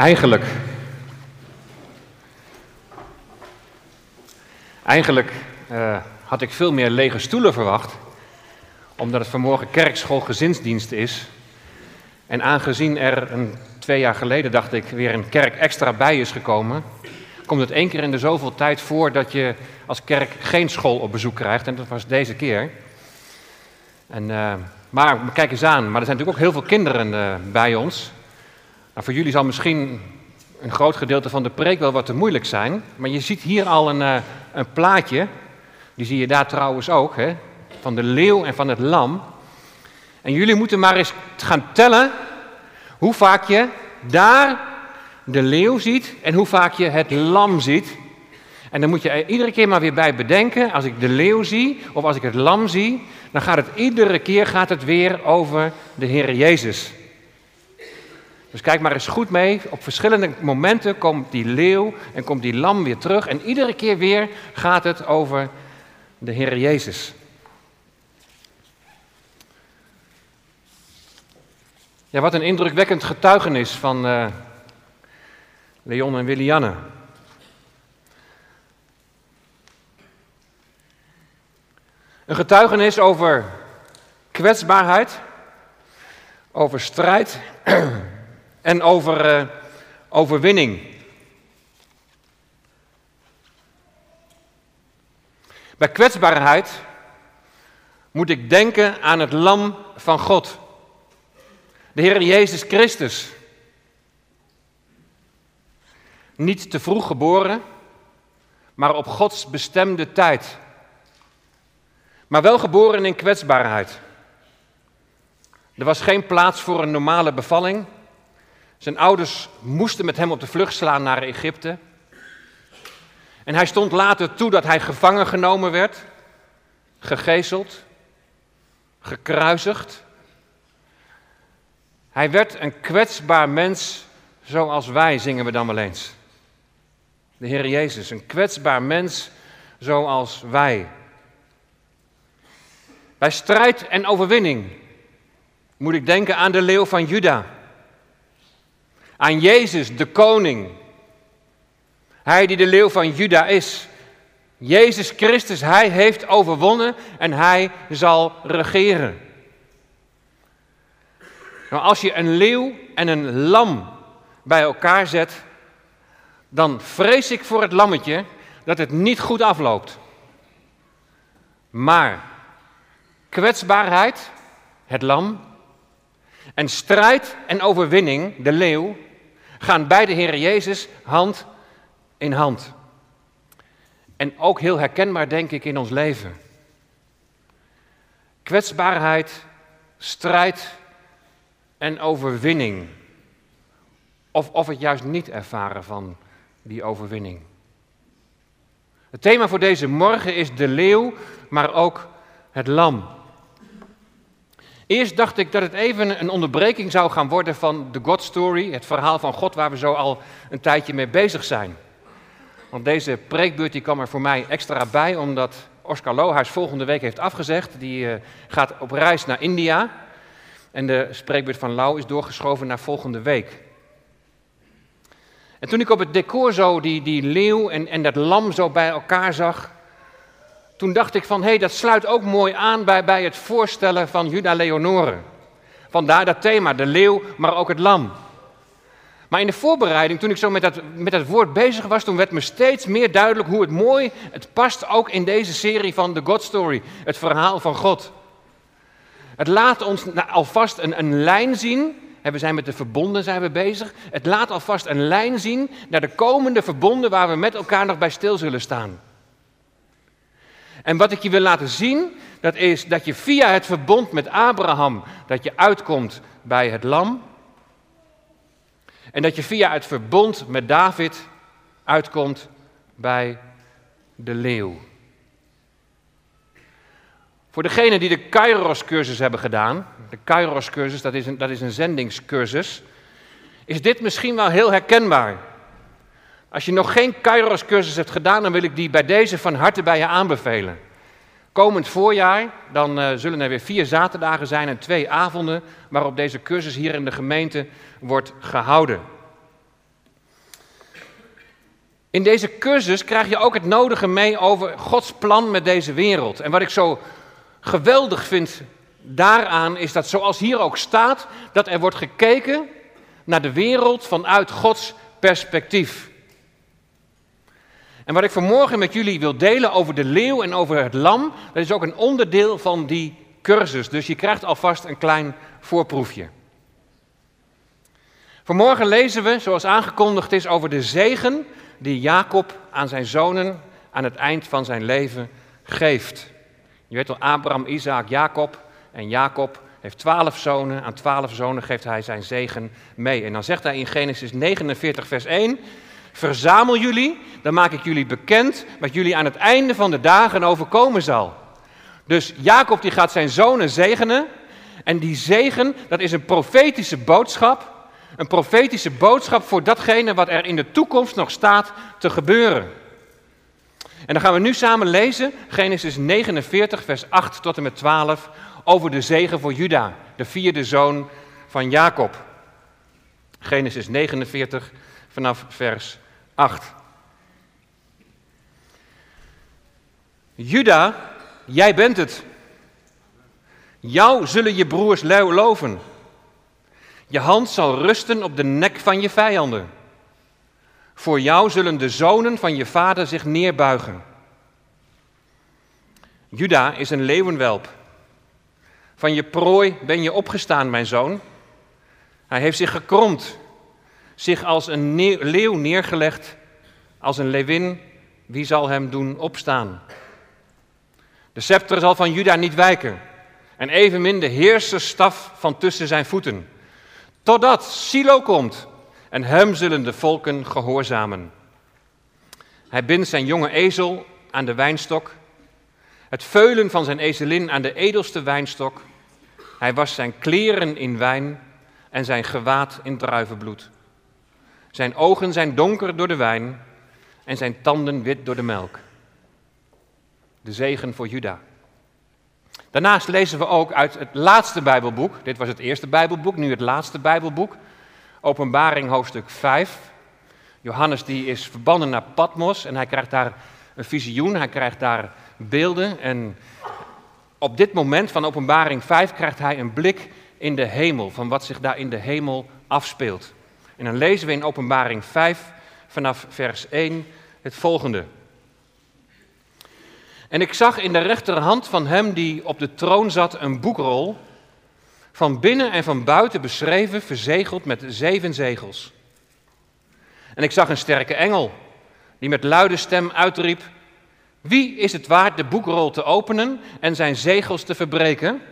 Eigenlijk. Eigenlijk uh, had ik veel meer lege stoelen verwacht, omdat het vanmorgen kerkschool gezinsdienst is. En aangezien er een, twee jaar geleden, dacht ik, weer een kerk extra bij is gekomen, komt het één keer in de zoveel tijd voor dat je als kerk geen school op bezoek krijgt. En dat was deze keer. En, uh, maar kijk eens aan, maar er zijn natuurlijk ook heel veel kinderen uh, bij ons. Nou, voor jullie zal misschien een groot gedeelte van de preek wel wat te moeilijk zijn. Maar je ziet hier al een, uh, een plaatje. Die zie je daar trouwens ook. Hè, van de leeuw en van het lam. En jullie moeten maar eens gaan tellen hoe vaak je daar de leeuw ziet en hoe vaak je het lam ziet. En dan moet je er iedere keer maar weer bij bedenken, als ik de leeuw zie of als ik het lam zie, dan gaat het iedere keer gaat het weer over de Heer Jezus. Dus kijk maar eens goed mee. Op verschillende momenten komt die leeuw en komt die lam weer terug. En iedere keer weer gaat het over de Heer Jezus. Ja, wat een indrukwekkend getuigenis van uh, Leon en Willianne. Een getuigenis over kwetsbaarheid, over strijd en over uh, overwinning. Bij kwetsbaarheid moet ik denken aan het lam van God. De Heer Jezus Christus. Niet te vroeg geboren, maar op Gods bestemde tijd. Maar wel geboren in kwetsbaarheid. Er was geen plaats voor een normale bevalling. Zijn ouders moesten met hem op de vlucht slaan naar Egypte. En hij stond later toe dat hij gevangen genomen werd, gegezeld, gekruisigd. Hij werd een kwetsbaar mens zoals wij, zingen we dan wel eens. De Heer Jezus, een kwetsbaar mens zoals wij. Bij strijd en overwinning moet ik denken aan de leeuw van Juda. Aan Jezus, de koning. Hij die de leeuw van Juda is. Jezus Christus, hij heeft overwonnen en hij zal regeren. Nou, als je een leeuw en een lam bij elkaar zet, dan vrees ik voor het lammetje dat het niet goed afloopt. Maar kwetsbaarheid, het lam, en strijd en overwinning, de leeuw, gaan bij de Heer Jezus hand in hand. En ook heel herkenbaar, denk ik, in ons leven. Kwetsbaarheid, strijd en overwinning. Of, of het juist niet ervaren van die overwinning. Het thema voor deze morgen is de leeuw, maar ook het lam. Eerst dacht ik dat het even een onderbreking zou gaan worden van de God Story, het verhaal van God waar we zo al een tijdje mee bezig zijn. Want deze preekbeurt die kwam er voor mij extra bij, omdat Oscar Lohuis volgende week heeft afgezegd. Die uh, gaat op reis naar India. En de spreekbeurt van Lau is doorgeschoven naar volgende week. En toen ik op het decor zo die, die leeuw en, en dat lam zo bij elkaar zag, toen dacht ik van, hé, hey, dat sluit ook mooi aan bij, bij het voorstellen van Juda Leonore. Vandaar dat thema, de leeuw, maar ook het lam. Maar in de voorbereiding, toen ik zo met dat, met dat woord bezig was, toen werd me steeds meer duidelijk hoe het mooi, het past ook in deze serie van The God Story, het verhaal van God. Het laat ons alvast een, een lijn zien. We zijn met de verbonden zijn we bezig. Het laat alvast een lijn zien naar de komende verbonden waar we met elkaar nog bij stil zullen staan. En wat ik je wil laten zien, dat is dat je via het verbond met Abraham, dat je uitkomt bij het lam. En dat je via het verbond met David uitkomt bij de leeuw. Voor degenen die de Kairos-cursus hebben gedaan, de Kairos-cursus, dat, is een, dat is een zendingscursus, is dit misschien wel heel herkenbaar. Als je nog geen Kairos-cursus hebt gedaan, dan wil ik die bij deze van harte bij je aanbevelen. Komend voorjaar, dan uh, zullen er weer vier zaterdagen zijn en twee avonden waarop deze cursus hier in de gemeente wordt gehouden. In deze cursus krijg je ook het nodige mee over Gods plan met deze wereld. En wat ik zo geweldig vind daaraan is dat zoals hier ook staat, dat er wordt gekeken naar de wereld vanuit Gods perspectief. En wat ik vanmorgen met jullie wil delen over de leeuw en over het lam, dat is ook een onderdeel van die cursus. Dus je krijgt alvast een klein voorproefje. Vanmorgen lezen we, zoals aangekondigd is, over de zegen die Jacob aan zijn zonen aan het eind van zijn leven geeft. Je weet wel, Abraham, Isaac, Jacob. En Jacob heeft twaalf zonen. Aan twaalf zonen geeft hij zijn zegen mee. En dan zegt hij in Genesis 49, vers 1: Verzamel jullie, dan maak ik jullie bekend wat jullie aan het einde van de dagen overkomen zal. Dus Jacob die gaat zijn zonen zegenen. En die zegen, dat is een profetische boodschap. Een profetische boodschap voor datgene wat er in de toekomst nog staat te gebeuren. En dan gaan we nu samen lezen, Genesis 49, vers 8 tot en met 12, over de zegen voor Juda, de vierde zoon van Jacob. Genesis 49 vanaf vers 8. Juda, jij bent het. Jou zullen je broers loven. Je hand zal rusten op de nek van je vijanden. Voor jou zullen de zonen van je vader zich neerbuigen. Juda is een leeuwenwelp. Van je prooi ben je opgestaan, mijn zoon. Hij heeft zich gekromd, zich als een leeuw neergelegd, als een leeuwin. Wie zal hem doen opstaan? De scepter zal van Juda niet wijken, en evenmin de heerserstaf van tussen zijn voeten, totdat Silo komt, en hem zullen de volken gehoorzamen. Hij bindt zijn jonge ezel aan de wijnstok, het veulen van zijn ezelin aan de edelste wijnstok. Hij was zijn kleren in wijn en zijn gewaad in druivenbloed. Zijn ogen zijn donker door de wijn en zijn tanden wit door de melk. De zegen voor Juda. Daarnaast lezen we ook uit het laatste Bijbelboek. Dit was het eerste Bijbelboek, nu het laatste Bijbelboek. Openbaring hoofdstuk 5. Johannes die is verbannen naar Patmos en hij krijgt daar een visioen, hij krijgt daar beelden. En op dit moment van Openbaring 5 krijgt hij een blik in de hemel, van wat zich daar in de hemel afspeelt. En dan lezen we in Openbaring 5 vanaf vers 1 het volgende. En ik zag in de rechterhand van hem die op de troon zat een boekrol, van binnen en van buiten beschreven, verzegeld met zeven zegels. En ik zag een sterke engel, die met luide stem uitriep: Wie is het waard de boekrol te openen en zijn zegels te verbreken?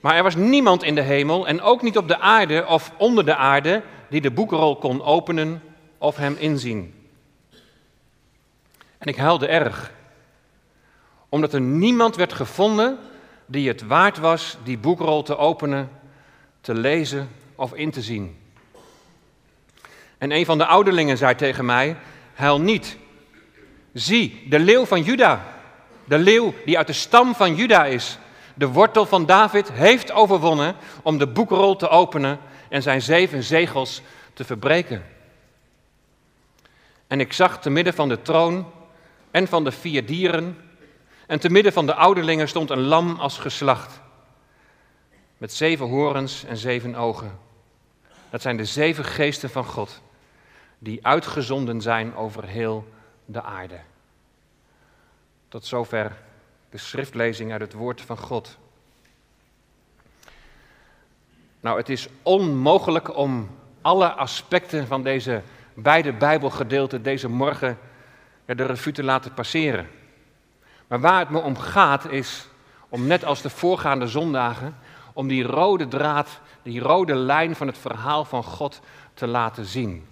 Maar er was niemand in de hemel en ook niet op de aarde of onder de aarde die de boekrol kon openen of hem inzien. En ik huilde erg, omdat er niemand werd gevonden die het waard was die boekrol te openen, te lezen of in te zien. En een van de ouderlingen zei tegen mij: Huil niet. Zie, de leeuw van Juda, de leeuw die uit de stam van Juda is, de wortel van David, heeft overwonnen om de boekrol te openen en zijn zeven zegels te verbreken. En ik zag te midden van de troon en van de vier dieren en te midden van de ouderlingen stond een lam als geslacht, met zeven horens en zeven ogen. Dat zijn de zeven geesten van God, die uitgezonden zijn over heel de aarde. Tot zover de schriftlezing uit het woord van God. Nou, het is onmogelijk om alle aspecten van deze beide Bijbelgedeelten deze morgen de revue te laten passeren. Maar waar het me om gaat is om net als de voorgaande zondagen, om die rode draad, die rode lijn van het verhaal van God te laten zien.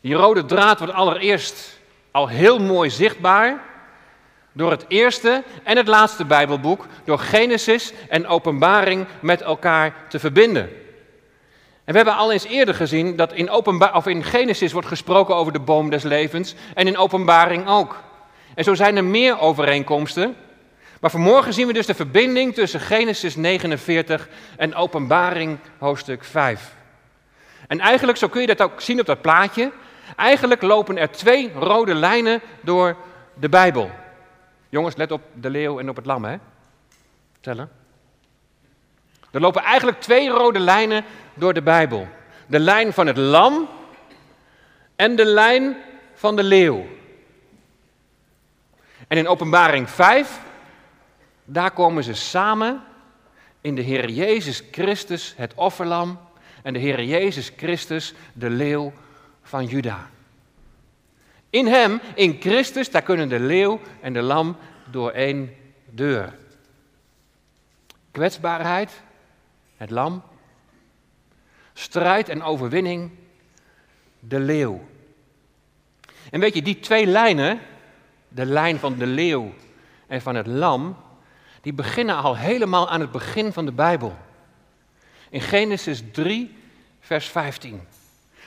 Die rode draad wordt allereerst al heel mooi zichtbaar door het eerste en het laatste Bijbelboek, door Genesis en Openbaring met elkaar te verbinden. En we hebben al eens eerder gezien dat in, of in Genesis wordt gesproken over de boom des levens en in Openbaring ook. En zo zijn er meer overeenkomsten. Maar vanmorgen zien we dus de verbinding tussen Genesis 49 en Openbaring hoofdstuk 5. En eigenlijk, zo kun je dat ook zien op dat plaatje, eigenlijk lopen er twee rode lijnen door de Bijbel. Jongens, let op de leeuw en op het lam, hè? Tellen. Er lopen eigenlijk twee rode lijnen door de Bijbel. De lijn van het lam en de lijn van de leeuw. En in Openbaring 5, daar komen ze samen in de Heer Jezus Christus, het offerlam, en de Heer Jezus Christus, de leeuw van Juda. In Hem, in Christus, daar kunnen de leeuw en de lam door één deur. Kwetsbaarheid, het lam. Strijd en overwinning, de leeuw. En weet je, die twee lijnen, de lijn van de leeuw en van het lam, die beginnen al helemaal aan het begin van de Bijbel. In Genesis 3, vers 15.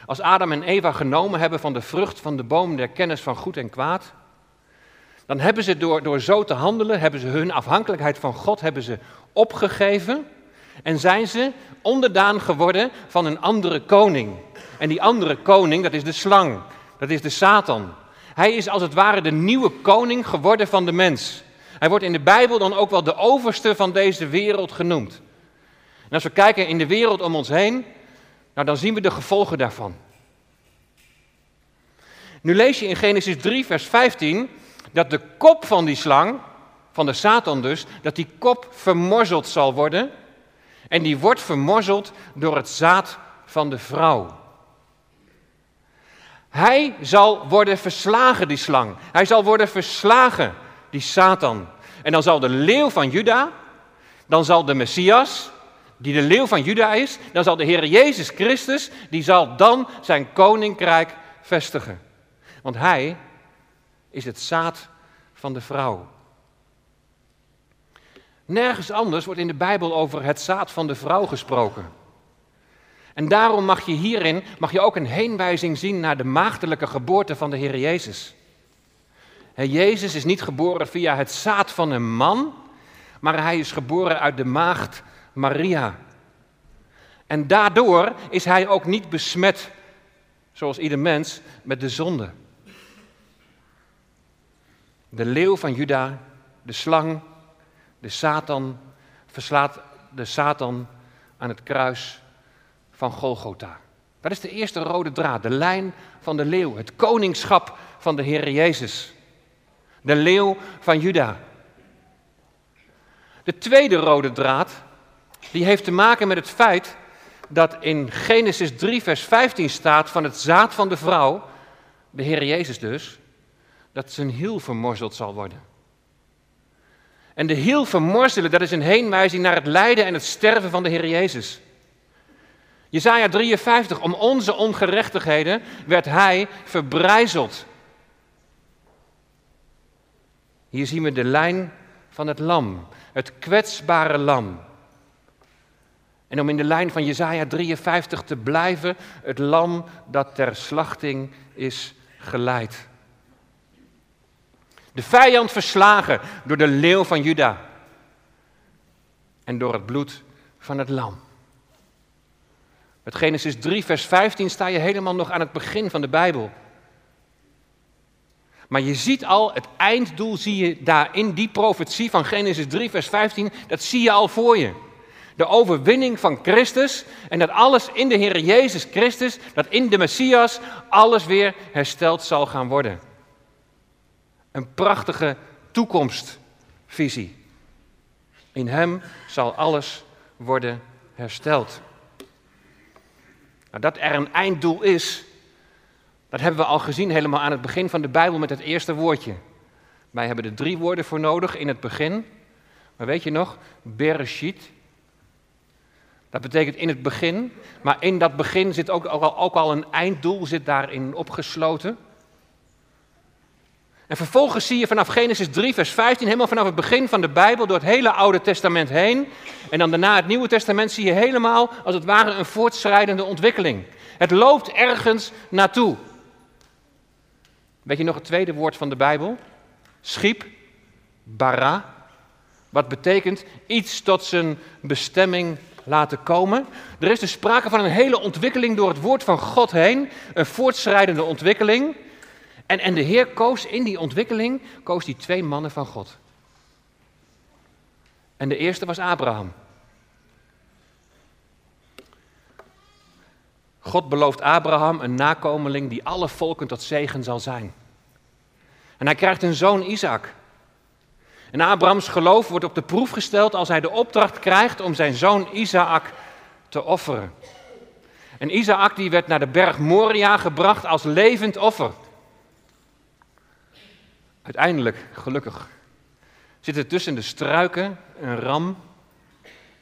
Als Adam en Eva genomen hebben van de vrucht van de boom der kennis van goed en kwaad, dan hebben ze door, door zo te handelen, hebben ze hun afhankelijkheid van God hebben ze opgegeven en zijn ze onderdaan geworden van een andere koning. En die andere koning, dat is de slang, dat is de Satan. Hij is als het ware de nieuwe koning geworden van de mens. Hij wordt in de Bijbel dan ook wel de overste van deze wereld genoemd. En als we kijken in de wereld om ons heen, nou dan zien we de gevolgen daarvan. Nu lees je in Genesis 3, vers 15, dat de kop van die slang, van de Satan dus, dat die kop vermorzeld zal worden. En die wordt vermorzeld door het zaad van de vrouw. Hij zal worden verslagen, die slang. Hij zal worden verslagen, die Satan. En dan zal de leeuw van Juda, dan zal de Messias, die de leeuw van Juda is, dan zal de Heer Jezus Christus, die zal dan zijn koninkrijk vestigen. Want hij is het zaad van de vrouw. Nergens anders wordt in de Bijbel over het zaad van de vrouw gesproken. En daarom mag je hierin mag je ook een heenwijzing zien naar de maagdelijke geboorte van de Heer Jezus. Jezus is niet geboren via het zaad van een man, maar hij is geboren uit de maagd Maria. En daardoor is hij ook niet besmet, zoals ieder mens, met de zonde. De leeuw van Juda, de slang, de Satan, verslaat de Satan aan het kruis van Golgotha. Dat is de eerste rode draad, de lijn van de leeuw, het koningschap van de Heer Jezus. De leeuw van Juda. De tweede rode draad, die heeft te maken met het feit dat in Genesis 3, vers 15 staat van het zaad van de vrouw, de Heer Jezus dus, dat zijn hiel vermorzeld zal worden. En de hiel vermorzelen, dat is een heenwijzing naar het lijden en het sterven van de Heer Jezus. Jezaja 53, om onze ongerechtigheden werd hij verbrijzeld. Hier zien we de lijn van het lam, het kwetsbare lam. En om in de lijn van Jezaja 53 te blijven, het lam dat ter slachting is geleid. De vijand verslagen door de leeuw van Juda en door het bloed van het lam. Met Genesis 3, vers 15 sta je helemaal nog aan het begin van de Bijbel. Maar je ziet al, het einddoel zie je daar in die profetie van Genesis 3, vers 15, dat zie je al voor je. De overwinning van Christus en dat alles in de Heer Jezus Christus, dat in de Messias alles weer hersteld zal gaan worden. Een prachtige toekomstvisie. In Hem zal alles worden hersteld. Nou, dat er een einddoel is, dat hebben we al gezien helemaal aan het begin van de Bijbel met het eerste woordje. Wij hebben er drie woorden voor nodig in het begin. Maar weet je nog, Bereshit. Dat betekent in het begin, maar in dat begin zit ook, al, ook al een einddoel zit daarin opgesloten. En vervolgens zie je vanaf Genesis 3, vers 15, helemaal vanaf het begin van de Bijbel, door het hele Oude Testament heen. En dan daarna het Nieuwe Testament zie je helemaal, als het ware, een voortschrijdende ontwikkeling. Het loopt ergens naartoe. Weet je nog het tweede woord van de Bijbel? Schiep, bara. Wat betekent iets tot zijn bestemming laten komen. Er is dus sprake van een hele ontwikkeling door het woord van God heen, een voortschrijdende ontwikkeling. En, en de Heer koos in die ontwikkeling, koos die twee mannen van God. En de eerste was Abraham. God belooft Abraham een nakomeling die alle volken tot zegen zal zijn. En hij krijgt een zoon Isaac. En Abrahams geloof wordt op de proef gesteld als hij de opdracht krijgt om zijn zoon Isaac te offeren. En Isaac die werd naar de berg Moria gebracht als levend offer. Uiteindelijk, gelukkig, zit er tussen de struiken een ram.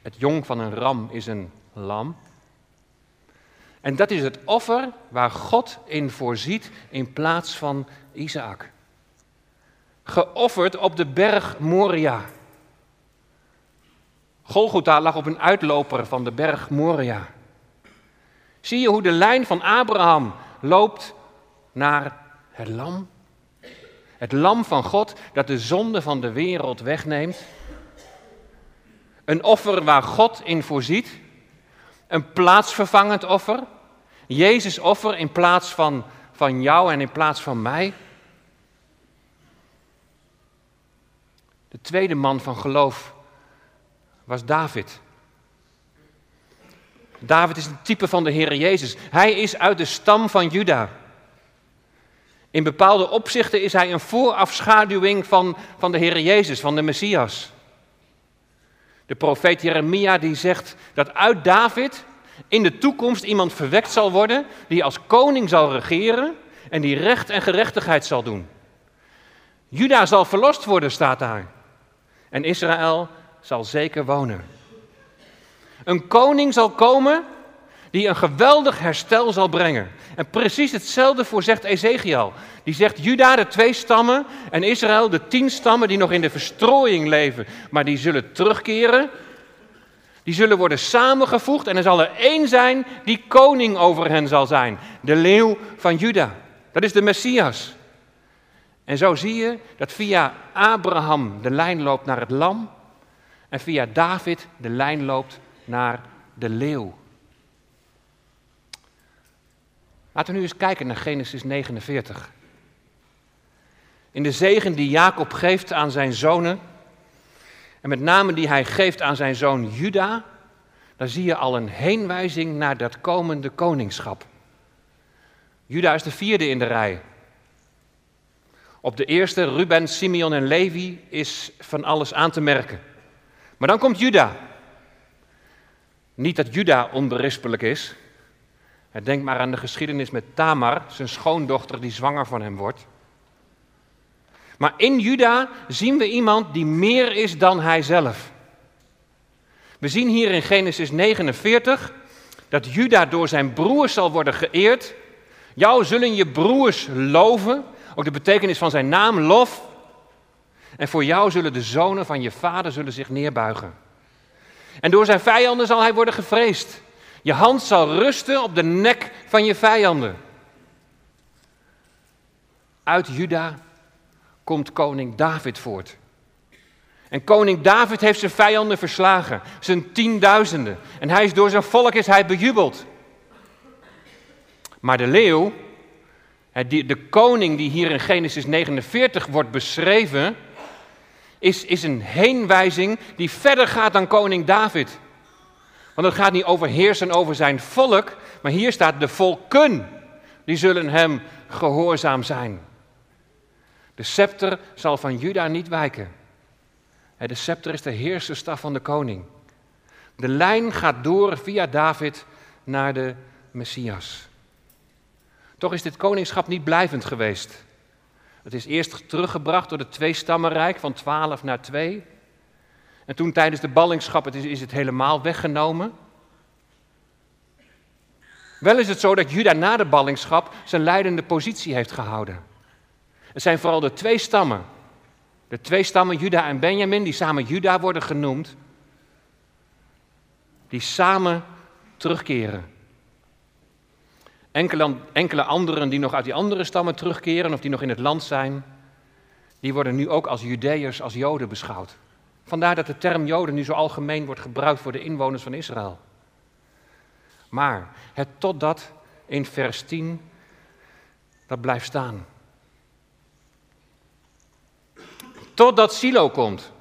Het jong van een ram is een lam. En dat is het offer waar God in voorziet in plaats van Isaac. Geofferd op de berg Moria. Golgotha lag op een uitloper van de berg Moria. Zie je hoe de lijn van Abraham loopt naar het lam? Het lam van God dat de zonde van de wereld wegneemt. Een offer waar God in voorziet. Een plaatsvervangend offer. Jezus offer in plaats van, van jou en in plaats van mij. De tweede man van geloof was David. David is een type van de Heer Jezus. Hij is uit de stam van Juda. In bepaalde opzichten is hij een voorafschaduwing van, van de Heer Jezus, van de Messias. De profeet Jeremia die zegt dat uit David in de toekomst iemand verwekt zal worden die als koning zal regeren en die recht en gerechtigheid zal doen. Juda zal verlost worden, staat daar. En Israël zal zeker wonen. Een koning zal komen die een geweldig herstel zal brengen. En precies hetzelfde voorzegt Ezekiel. Die zegt Juda, de twee stammen, en Israël, de tien stammen die nog in de verstrooiing leven, maar die zullen terugkeren. Die zullen worden samengevoegd en er zal er één zijn die koning over hen zal zijn. De leeuw van Juda. Dat is de Messias. En zo zie je dat via Abraham de lijn loopt naar het lam en via David de lijn loopt naar de leeuw. Laten we nu eens kijken naar Genesis 49. In de zegen die Jacob geeft aan zijn zonen, en met name die hij geeft aan zijn zoon Juda, daar zie je al een heenwijzing naar dat komende koningschap. Juda is de vierde in de rij. Op de eerste, Ruben, Simeon en Levi, is van alles aan te merken. Maar dan komt Juda. Niet dat Juda onberispelijk is. Denk maar aan de geschiedenis met Tamar, zijn schoondochter die zwanger van hem wordt. Maar in Juda zien we iemand die meer is dan hij zelf. We zien hier in Genesis 49 dat Juda door zijn broers zal worden geëerd. Jou zullen je broers loven. Ook de betekenis van zijn naam, lof. En voor jou zullen de zonen van je vader zullen zich neerbuigen. En door zijn vijanden zal hij worden gevreesd. Je hand zal rusten op de nek van je vijanden. Uit Juda komt koning David voort. En koning David heeft zijn vijanden verslagen, zijn tienduizenden. En hij is door zijn volk is hij bejubeld. Maar de leeuw, de koning die hier in Genesis 49 wordt beschreven, is, is een heenwijzing die verder gaat dan koning David. Want het gaat niet over heersen over zijn volk, maar hier staat de volken, die zullen hem gehoorzaam zijn. De scepter zal van Juda niet wijken. De scepter is de heerserstaf van de koning. De lijn gaat door via David naar de Messias. Toch is dit koningschap niet blijvend geweest. Het is eerst teruggebracht door het twee-stammenrijk van 12 naar 2. En toen tijdens de ballingschap is, is het helemaal weggenomen. Wel is het zo dat Juda na de ballingschap zijn leidende positie heeft gehouden. Het zijn vooral de twee stammen. De twee stammen, Juda en Benjamin, die samen Juda worden genoemd. Die samen terugkeren. Enkele, enkele anderen die nog uit die andere stammen terugkeren of die nog in het land zijn, die worden nu ook als Judeërs, als Joden beschouwd. Vandaar dat de term Joden nu zo algemeen wordt gebruikt voor de inwoners van Israël. Maar het totdat in vers 10, dat blijft staan. Totdat Silo komt.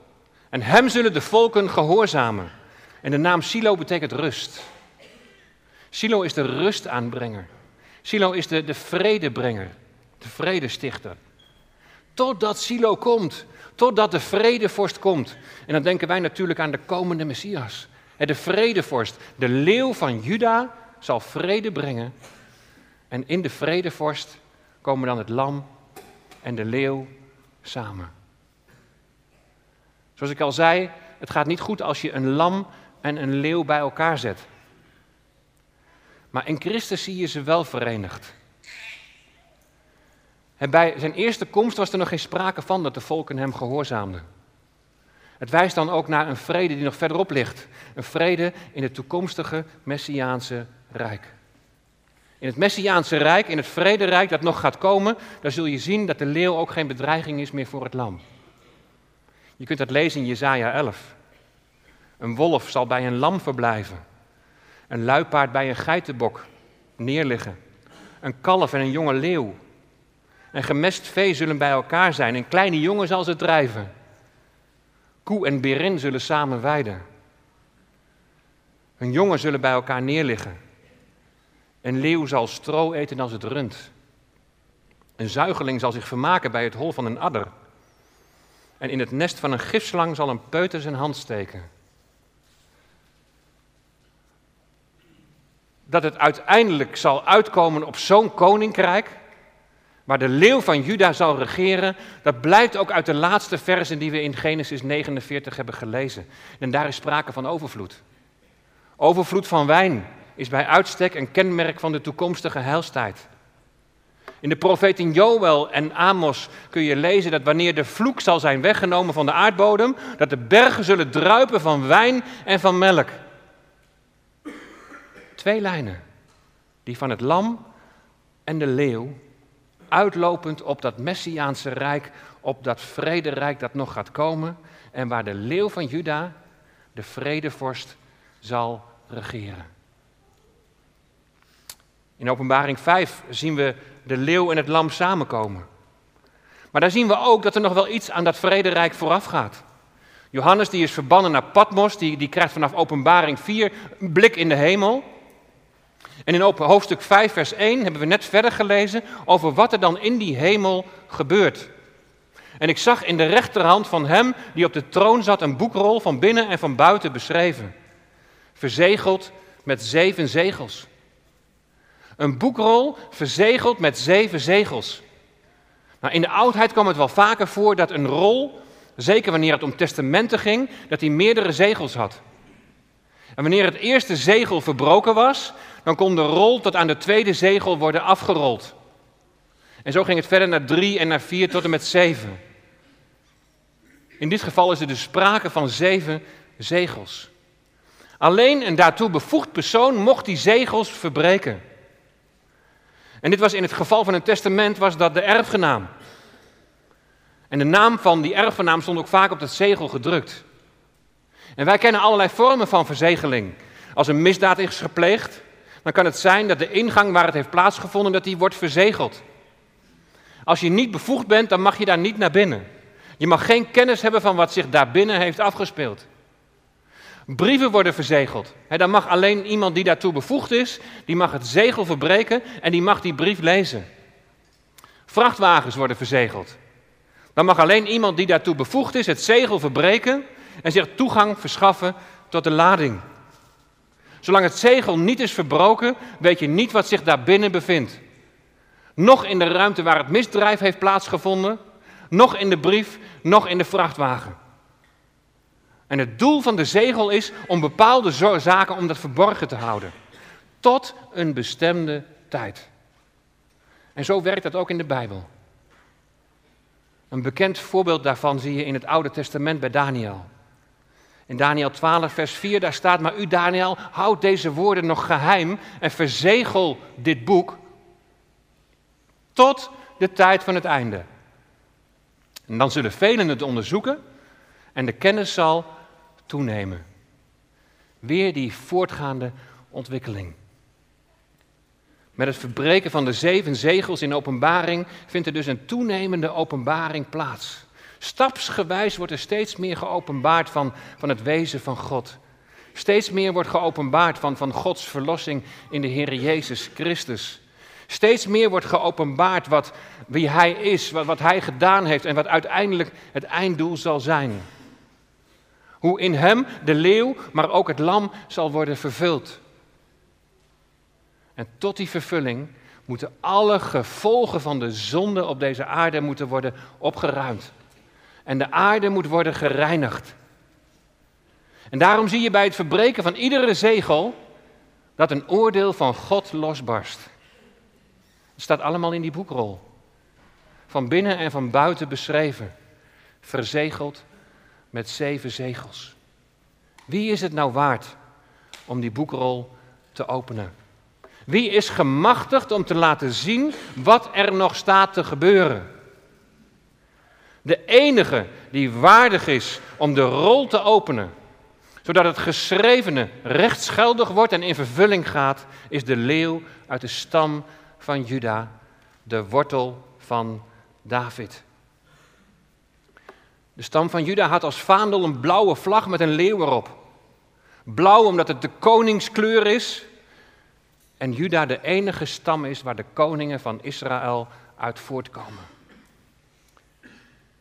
En hem zullen de volken gehoorzamen. En de naam Silo betekent rust. Silo is de rustaanbrenger. Silo is de, de vredebrenger, de vredestichter. Totdat Silo komt, totdat de vredevorst komt. En dan denken wij natuurlijk aan de komende Messias. De vredevorst, de leeuw van Juda, zal vrede brengen. En in de vredevorst komen dan het lam en de leeuw samen. Zoals ik al zei, het gaat niet goed als je een lam en een leeuw bij elkaar zet. Maar in Christus zie je ze wel verenigd. En bij zijn eerste komst was er nog geen sprake van dat de volken hem gehoorzaamden. Het wijst dan ook naar een vrede die nog verderop ligt. Een vrede in het toekomstige Messiaanse Rijk. In het Messiaanse Rijk, in het vrederijk dat nog gaat komen, daar zul je zien dat de leeuw ook geen bedreiging is meer voor het lam. Je kunt dat lezen in Jesaja 11. Een wolf zal bij een lam verblijven. Een luipaard bij een geitenbok neerliggen. Een kalf en een jonge leeuw. En gemest vee zullen bij elkaar zijn. Een kleine jongen zal ze drijven. Koe en berin zullen samen weiden. Hun jongen zullen bij elkaar neerliggen. Een leeuw zal stro eten als het rund. Een zuigeling zal zich vermaken bij het hol van een adder. En in het nest van een gifslang zal een peuter zijn hand steken. Dat het uiteindelijk zal uitkomen op zo'n koninkrijk, waar de leeuw van Juda zal regeren, dat blijkt ook uit de laatste versen die we in Genesis 49 hebben gelezen. En daar is sprake van overvloed. Overvloed van wijn is bij uitstek een kenmerk van de toekomstige heilstijd. In de profeten Joel en Amos kun je lezen dat wanneer de vloek zal zijn weggenomen van de aardbodem, dat de bergen zullen druipen van wijn en van melk. Twee lijnen, die van het lam en de leeuw, uitlopend op dat Messiaanse rijk, op dat vrederijk dat nog gaat komen en waar de leeuw van Juda, de vredevorst, zal regeren. In Openbaring 5 zien we de leeuw en het lam samenkomen. Maar daar zien we ook dat er nog wel iets aan dat vrederijk vooraf gaat. Johannes die is verbannen naar Patmos, die, die krijgt vanaf Openbaring 4 een blik in de hemel. En in hoofdstuk 5, vers 1 hebben we net verder gelezen over wat er dan in die hemel gebeurt. En ik zag in de rechterhand van hem die op de troon zat een boekrol van binnen en van buiten beschreven. Verzegeld met zeven zegels. Een boekrol verzegeld met zeven zegels. Nou, in de oudheid kwam het wel vaker voor dat een rol, zeker wanneer het om testamenten ging, dat die meerdere zegels had. En wanneer het eerste zegel verbroken was, dan kon de rol tot aan de tweede zegel worden afgerold. En zo ging het verder naar drie en naar vier tot en met zeven. In dit geval is er dus sprake van zeven zegels. Alleen een daartoe bevoegd persoon mocht die zegels verbreken. En dit was in het geval van een testament, was dat de erfgenaam. En de naam van die erfgenaam stond ook vaak op dat zegel gedrukt. En wij kennen allerlei vormen van verzegeling. Als een misdaad is gepleegd, dan kan het zijn dat de ingang waar het heeft plaatsgevonden, dat die wordt verzegeld. Als je niet bevoegd bent, dan mag je daar niet naar binnen. Je mag geen kennis hebben van wat zich daar binnen heeft afgespeeld. Brieven worden verzegeld. dan mag alleen iemand die daartoe bevoegd is, die mag het zegel verbreken en die mag die brief lezen. Vrachtwagens worden verzegeld. Dan mag alleen iemand die daartoe bevoegd is het zegel verbreken en zich toegang verschaffen tot de lading. Zolang het zegel niet is verbroken, weet je niet wat zich daarbinnen bevindt. Nog in de ruimte waar het misdrijf heeft plaatsgevonden, nog in de brief, nog in de vrachtwagen. En het doel van de zegel is om bepaalde zaken om dat verborgen te houden. Tot een bestemde tijd. En zo werkt dat ook in de Bijbel. Een bekend voorbeeld daarvan zie je in het Oude Testament bij Daniel. In Daniel 12, vers 4, daar staat, maar u Daniel, houd deze woorden nog geheim en verzegel dit boek tot de tijd van het einde. En dan zullen velen het onderzoeken En de kennis zal toenemen. Weer die voortgaande ontwikkeling. Met het verbreken van de zeven zegels in openbaring vindt er dus een toenemende openbaring plaats. Stapsgewijs wordt er steeds meer geopenbaard van, van het wezen van God. Steeds meer wordt geopenbaard van, van Gods verlossing in de Heer Jezus Christus. Steeds meer wordt geopenbaard wat, wie Hij is, wat, wat Hij gedaan heeft en wat uiteindelijk het einddoel zal zijn. Hoe in Hem de leeuw, maar ook het lam zal worden vervuld. En tot die vervulling moeten alle gevolgen van de zonde op deze aarde moeten worden opgeruimd. En de aarde moet worden gereinigd. En daarom zie je bij het verbreken van iedere zegel dat een oordeel van God losbarst. Het staat allemaal in die boekrol. Van binnen en van buiten beschreven. Verzegeld met zeven zegels. Wie is het nou waard om die boekrol te openen? Wie is gemachtigd om te laten zien wat er nog staat te gebeuren? De enige die waardig is om de rol te openen, zodat het geschrevene rechtsgeldig wordt en in vervulling gaat, is de leeuw uit de stam van Juda, de wortel van David. De stam van Juda had als vaandel een blauwe vlag met een leeuw erop. Blauw omdat het de koningskleur is en Juda de enige stam is waar de koningen van Israël uit voortkomen.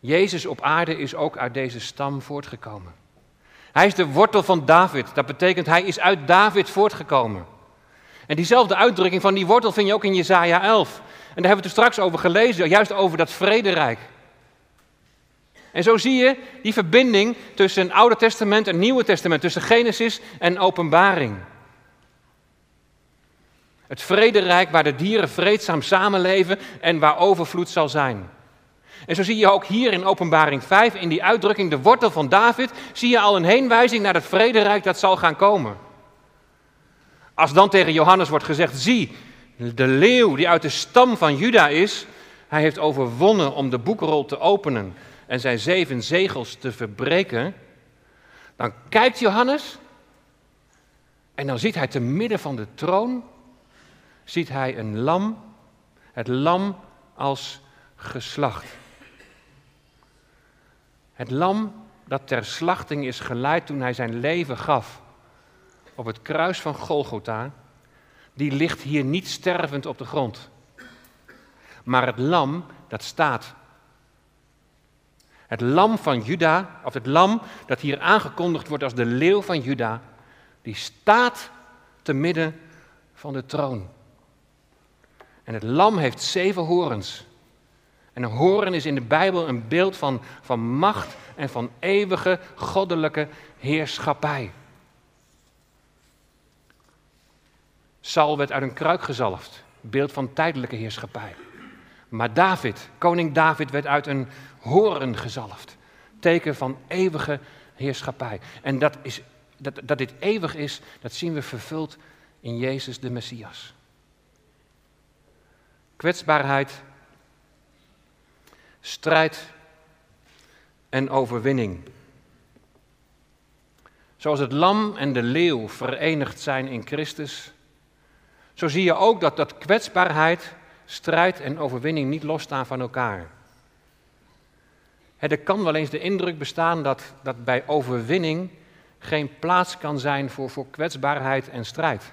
Jezus op aarde is ook uit deze stam voortgekomen. Hij is de wortel van David. Dat betekent hij is uit David voortgekomen. En diezelfde uitdrukking van die wortel vind je ook in Jesaja 11. En daar hebben we het er straks over gelezen, juist over dat vrederijk. En zo zie je die verbinding tussen het Oude Testament en Nieuwe Testament, tussen Genesis en Openbaring. Het vrederijk waar de dieren vreedzaam samenleven en waar overvloed zal zijn. En zo zie je ook hier in Openbaring 5, in die uitdrukking de wortel van David, zie je al een heenwijzing naar het vrederijk dat zal gaan komen. Als dan tegen Johannes wordt gezegd, zie, de leeuw die uit de stam van Juda is, hij heeft overwonnen om de boekrol te openen en zijn zeven zegels te verbreken, dan kijkt Johannes en dan ziet hij te midden van de troon, ziet hij een lam, het lam als geslacht. Het lam dat ter slachting is geleid toen hij zijn leven gaf op het kruis van Golgotha, die ligt hier niet stervend op de grond. Maar het lam dat staat. Het lam van Juda, of het lam dat hier aangekondigd wordt als de leeuw van Juda, die staat te midden van de troon. En het lam heeft zeven horens. En een horen is in de Bijbel een beeld van, van macht en van eeuwige goddelijke heerschappij. Saul werd uit een kruik gezalfd, beeld van tijdelijke heerschappij. Maar David, koning David, werd uit een horen gezalfd, teken van eeuwige heerschappij. En dat, is, dat, dat dit eeuwig is, dat zien we vervuld in Jezus de Messias. Kwetsbaarheid strijd en overwinning. Zoals het lam en de leeuw verenigd zijn in Christus, zo zie je ook dat dat kwetsbaarheid, strijd en overwinning niet losstaan van elkaar. Er kan wel eens de indruk bestaan dat, dat bij overwinning geen plaats kan zijn voor, voor kwetsbaarheid en strijd. We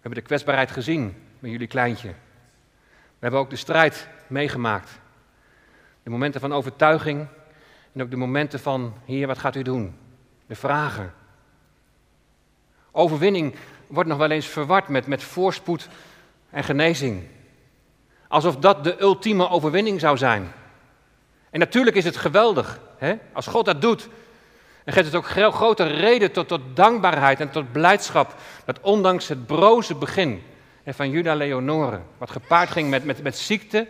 hebben de kwetsbaarheid gezien met jullie kleintje. We hebben ook de strijd meegemaakt. De momenten van overtuiging en ook de momenten van, Heer, wat gaat u doen? De vragen. Overwinning wordt nog wel eens verward met, met voorspoed en genezing. Alsof dat de ultieme overwinning zou zijn. En natuurlijk is het geweldig, hè? als God dat doet. En geeft het ook grote reden tot, tot dankbaarheid en tot blijdschap. Dat ondanks het broze begin en van Juda Leonore. Wat gepaard ging met, met, met ziekte,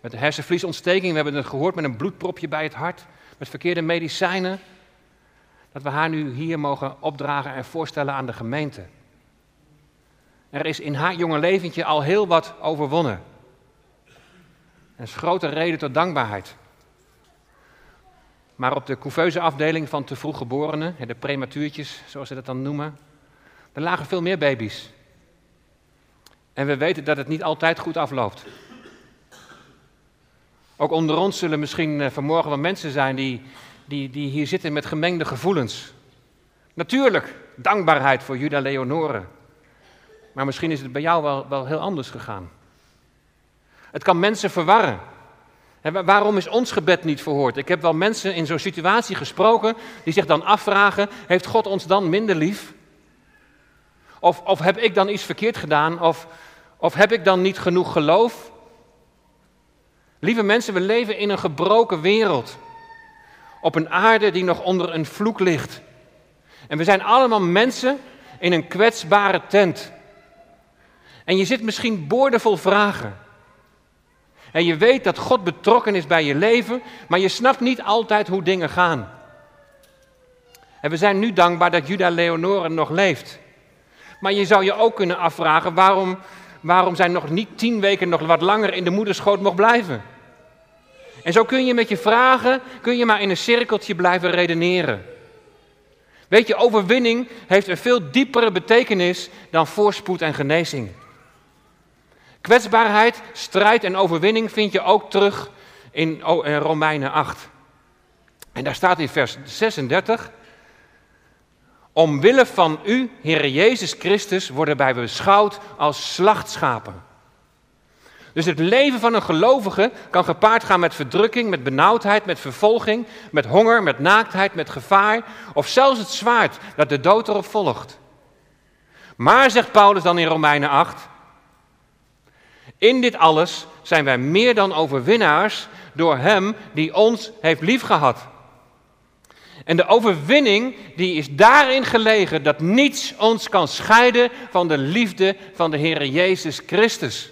met hersenvliesontsteking. We hebben het gehoord met een bloedpropje bij het hart, met verkeerde medicijnen. Dat we haar nu hier mogen opdragen en voorstellen aan de gemeente. Er is in haar jonge leventje al heel wat overwonnen. En is grote reden tot dankbaarheid. Maar op de couveuse afdeling van te vroeg geborenen, de prematuurtjes zoals ze dat dan noemen, er lagen veel meer baby's. En we weten dat het niet altijd goed afloopt. Ook onder ons zullen misschien eh, vanmorgen wel mensen zijn die, die, die hier zitten met gemengde gevoelens. Natuurlijk, dankbaarheid voor Juda Leonore. Maar misschien is het bij jou wel, wel heel anders gegaan. Het kan mensen verwarren. En waarom is ons gebed niet verhoord? Ik heb wel mensen in zo'n situatie gesproken die zich dan afvragen: heeft God ons dan minder lief? Of, of heb ik dan iets verkeerd gedaan? Of, of heb ik dan niet genoeg geloof? Lieve mensen, we leven in een gebroken wereld. Op een aarde die nog onder een vloek ligt. En we zijn allemaal mensen in een kwetsbare tent. En je zit misschien boordevol vragen. En je weet dat God betrokken is bij je leven, maar je snapt niet altijd hoe dingen gaan. En we zijn nu dankbaar dat Juda Leonore nog leeft. Maar je zou je ook kunnen afvragen waarom, waarom zij nog niet tien weken nog wat langer in de moederschoot mocht blijven. En zo kun je met je vragen, kun je maar in een cirkeltje blijven redeneren. Weet je, overwinning heeft een veel diepere betekenis dan voorspoed en genezing. Kwetsbaarheid, strijd en overwinning vind je ook terug in Romeinen 8. En daar staat in vers 36. Omwille van u, Heer Jezus Christus, worden wij beschouwd als slachtschapen. Dus het leven van een gelovige kan gepaard gaan met verdrukking, met benauwdheid, met vervolging, met honger, met naaktheid, met gevaar of zelfs het zwaard dat de dood erop volgt. Maar, zegt Paulus dan in Romeinen 8, in dit alles zijn wij meer dan overwinnaars door Hem die ons heeft liefgehad. En de overwinning die is daarin gelegen dat niets ons kan scheiden van de liefde van de Heer Jezus Christus.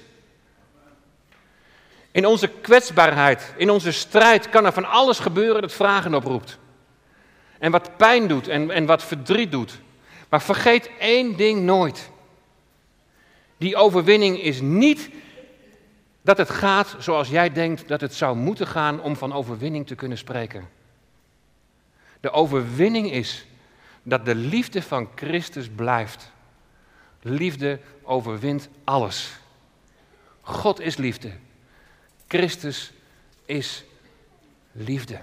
In onze kwetsbaarheid, in onze strijd kan er van alles gebeuren dat vragen oproept. En wat pijn doet en, en wat verdriet doet. Maar vergeet één ding nooit. Die overwinning is niet dat het gaat zoals jij denkt dat het zou moeten gaan om van overwinning te kunnen spreken. De overwinning is dat de liefde van Christus blijft. Liefde overwint alles. God is liefde. Christus is liefde. We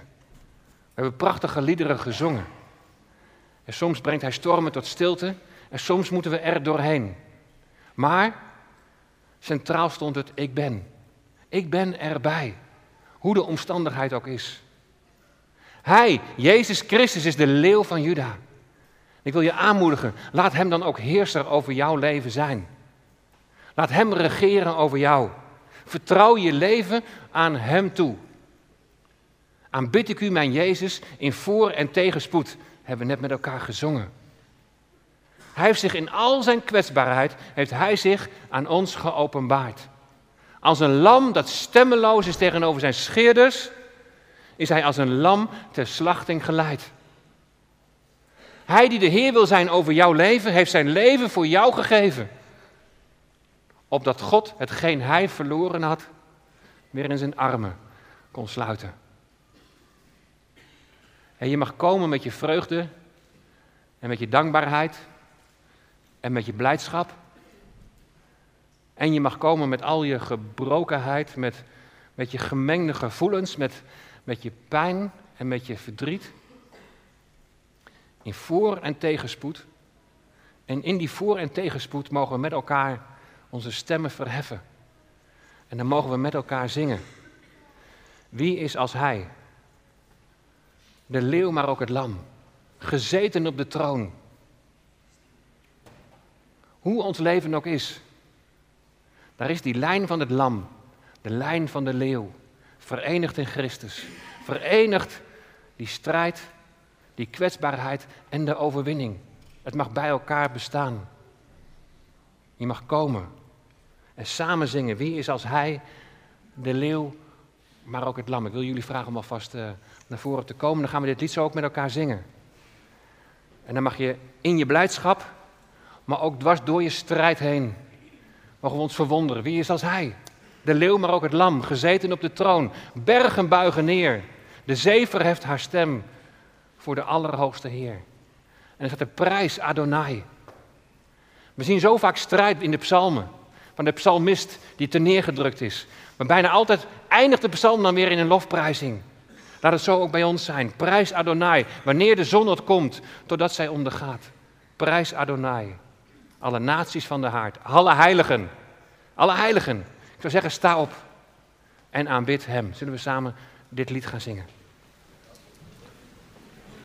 hebben prachtige liederen gezongen. En soms brengt hij stormen tot stilte en soms moeten we er doorheen. Maar centraal stond het ik ben. Ik ben erbij, hoe de omstandigheid ook is. Hij, Jezus Christus, is de leeuw van Juda. Ik wil je aanmoedigen, laat Hem dan ook heerser over jouw leven zijn. Laat Hem regeren over jou. Vertrouw je leven aan Hem toe. Aanbid ik u, mijn Jezus, in voor- en tegenspoed, hebben we net met elkaar gezongen. Hij heeft zich in al zijn kwetsbaarheid, heeft Hij zich aan ons geopenbaard. Als een lam dat stemmeloos is tegenover zijn scheerders, is hij als een lam ter slachting geleid. Hij die de Heer wil zijn over jouw leven, heeft zijn leven voor jou gegeven. Opdat God hetgeen hij verloren had, weer in zijn armen kon sluiten. En je mag komen met je vreugde en met je dankbaarheid en met je blijdschap. En je mag komen met al je gebrokenheid, met, met je gemengde gevoelens, met, met je pijn en met je verdriet. In voor- en tegenspoed. En in die voor- en tegenspoed mogen we met elkaar onze stemmen verheffen. En dan mogen we met elkaar zingen. Wie is als hij? De leeuw, maar ook het lam. Gezeten op de troon. Hoe ons leven ook is. Daar is die lijn van het lam, de lijn van de leeuw, verenigd in Christus. Verenigd die strijd, die kwetsbaarheid en de overwinning. Het mag bij elkaar bestaan. Je mag komen en samen zingen. Wie is als hij, de leeuw, maar ook het lam? Ik wil jullie vragen om alvast uh, naar voren te komen. Dan gaan we dit lied zo ook met elkaar zingen. En dan mag je in je blijdschap, maar ook dwars door je strijd heen mogen we ons verwonderen. Wie is als hij? De leeuw, maar ook het lam, gezeten op de troon. Bergen buigen neer. De zee verheft haar stem voor de Allerhoogste Heer. En dan gaat de prijs Adonai. We zien zo vaak strijd in de psalmen. Van de psalmist die te neergedrukt is. Maar bijna altijd eindigt de psalm dan weer in een lofprijzing. Laat het zo ook bij ons zijn. Prijs Adonai, wanneer de zon komt, totdat zij ondergaat. Prijs Adonai. Alle naties van de haard, alle heiligen. Alle heiligen. Ik zou zeggen, sta op en aanbid Hem. Zullen we samen dit lied gaan zingen?